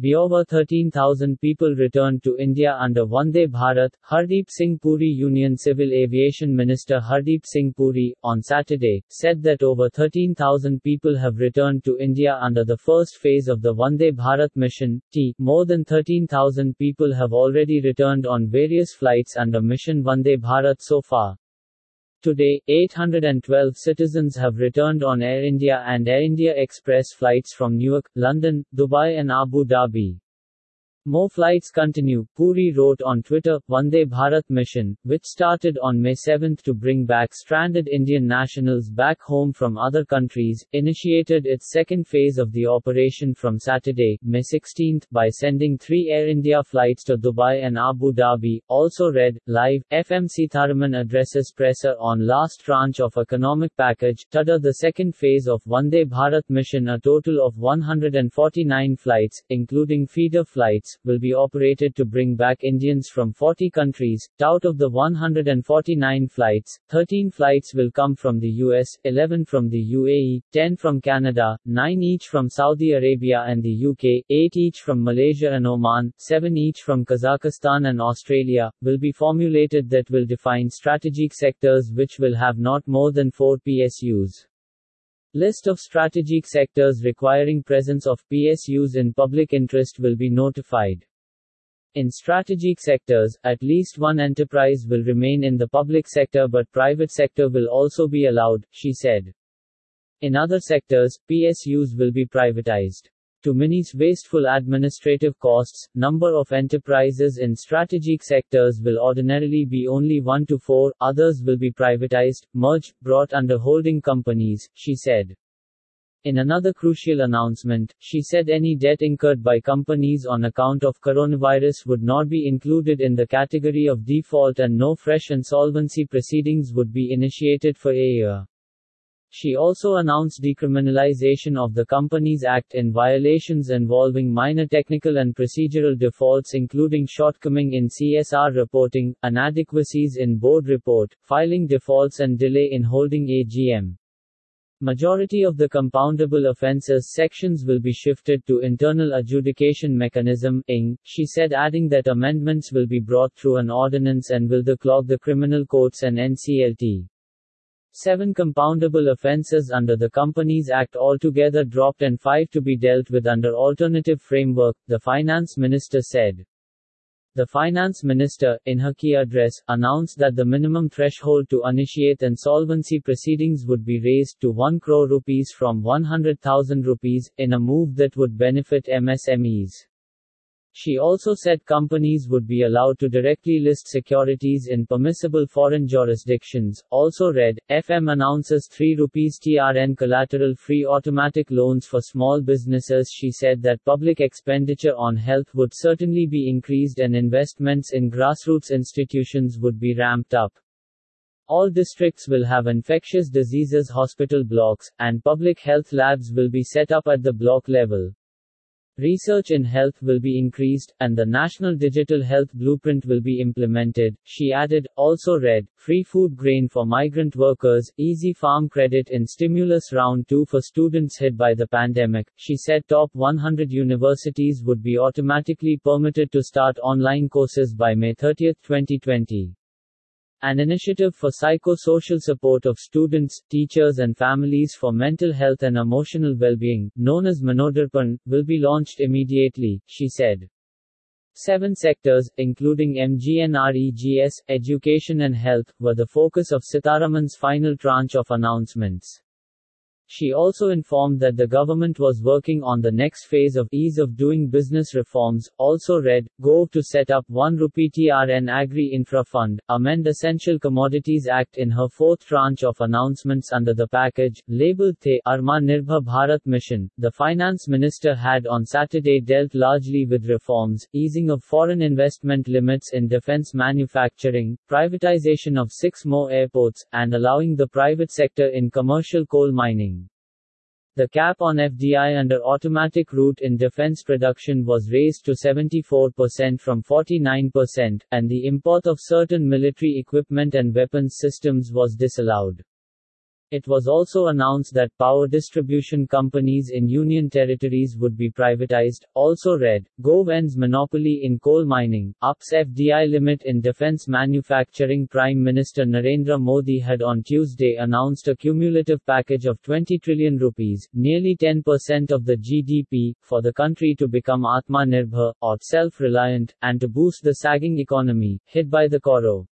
Over 13,000 people returned to India under Vande Bharat. Hardeep Singh Puri Union Civil Aviation Minister Hardeep Singh Puri, on Saturday, said that over 13,000 people have returned to India under the first phase of the Vande Bharat mission. T. More than 13,000 people have already returned on various flights under Mission Vande Bharat so far. Today, 812 citizens have returned on Air India and Air India Express flights from Newark, London, Dubai and Abu Dhabi. More flights continue, Puri wrote on Twitter. Vande Bharat mission, which started on May 7 to bring back stranded Indian nationals back home from other countries, initiated its second phase of the operation from Saturday, May 16, by sending three Air India flights to Dubai and Abu Dhabi. Also read, live, FM Sitharaman addresses presser on last tranche of economic package. Tada the second phase of Vande Bharat mission a total of 149 flights, including feeder flights, will be operated to bring back Indians from 40 countries. Out of the 149 flights, 13 flights will come from the US, 11 from the UAE, 10 from Canada, 9 each from Saudi Arabia and the UK, 8 each from Malaysia and Oman, 7 each from Kazakhstan and Australia, will be formulated that will define strategic sectors which will have not more than 4 PSUs. List of strategic sectors requiring presence of PSUs in public interest will be notified. In strategic sectors, at least one enterprise will remain in the public sector but private sector will also be allowed, she said. In other sectors, PSUs will be privatized. To minimize wasteful administrative costs, number of enterprises in strategic sectors will ordinarily be only 1 to 4, others will be privatized, merged, brought under holding companies, she said. In another crucial announcement, she said any debt incurred by companies on account of coronavirus would not be included in the category of default and no fresh insolvency proceedings would be initiated for a year. She also announced decriminalization of the Companies Act in violations involving minor technical and procedural defaults including shortcoming in CSR reporting, inadequacies in board report, filing defaults and delay in holding AGM. Majority of the compoundable offences sections will be shifted to internal adjudication mechanism ING, she said adding that amendments will be brought through an ordinance and will clog the criminal courts and NCLT. Seven compoundable offences under the Companies Act altogether dropped and five to be dealt with under alternative framework, the finance minister said. The finance minister, in her key address, announced that the minimum threshold to initiate insolvency proceedings would be raised to 1 crore rupees from 100,000 rupees, in a move that would benefit MSMEs. She also said companies would be allowed to directly list securities in permissible foreign jurisdictions. Also read, FM announces 3 rupees TRN collateral free automatic loans for small businesses. She said that public expenditure on health would certainly be increased and investments in grassroots institutions would be ramped up. All districts will have infectious diseases hospital blocks, and public health labs will be set up at the block level. Research in health will be increased, and the National Digital Health Blueprint will be implemented. She added, also read, free food grain for migrant workers, easy farm credit in stimulus round 2 for students hit by the pandemic. She said top 100 universities would be automatically permitted to start online courses by May 30, 2020. An initiative for psychosocial support of students, teachers and families for mental health and emotional well-being, known as Manodarpan, will be launched immediately, she said. Seven sectors, including MGNREGS, education and health, were the focus of Sitharaman's final tranche of announcements. She also informed that the government was working on the next phase of ease of doing business reforms. Also read, go to set up 1 rupee TRN Agri Infra Fund, amend Essential Commodities Act in her fourth tranche of announcements under the package, labeled The Atma Nirbhar Bharat Mission. The finance minister had on Saturday dealt largely with reforms, easing of foreign investment limits in defense manufacturing, privatization of six more airports, and allowing the private sector in commercial coal mining. The cap on FDI under automatic route in defense production was raised to 74% from 49%, and the import of certain military equipment and weapons systems was disallowed. It was also announced that power distribution companies in union territories would be privatized. Also read, Gove ends monopoly in coal mining, ups FDI limit in defense manufacturing. Prime Minister Narendra Modi had on Tuesday announced a cumulative package of 20 trillion rupees, nearly 10% of the GDP, for the country to become Atma Nirbhar, or self reliant, and to boost the sagging economy, hit by the Koro.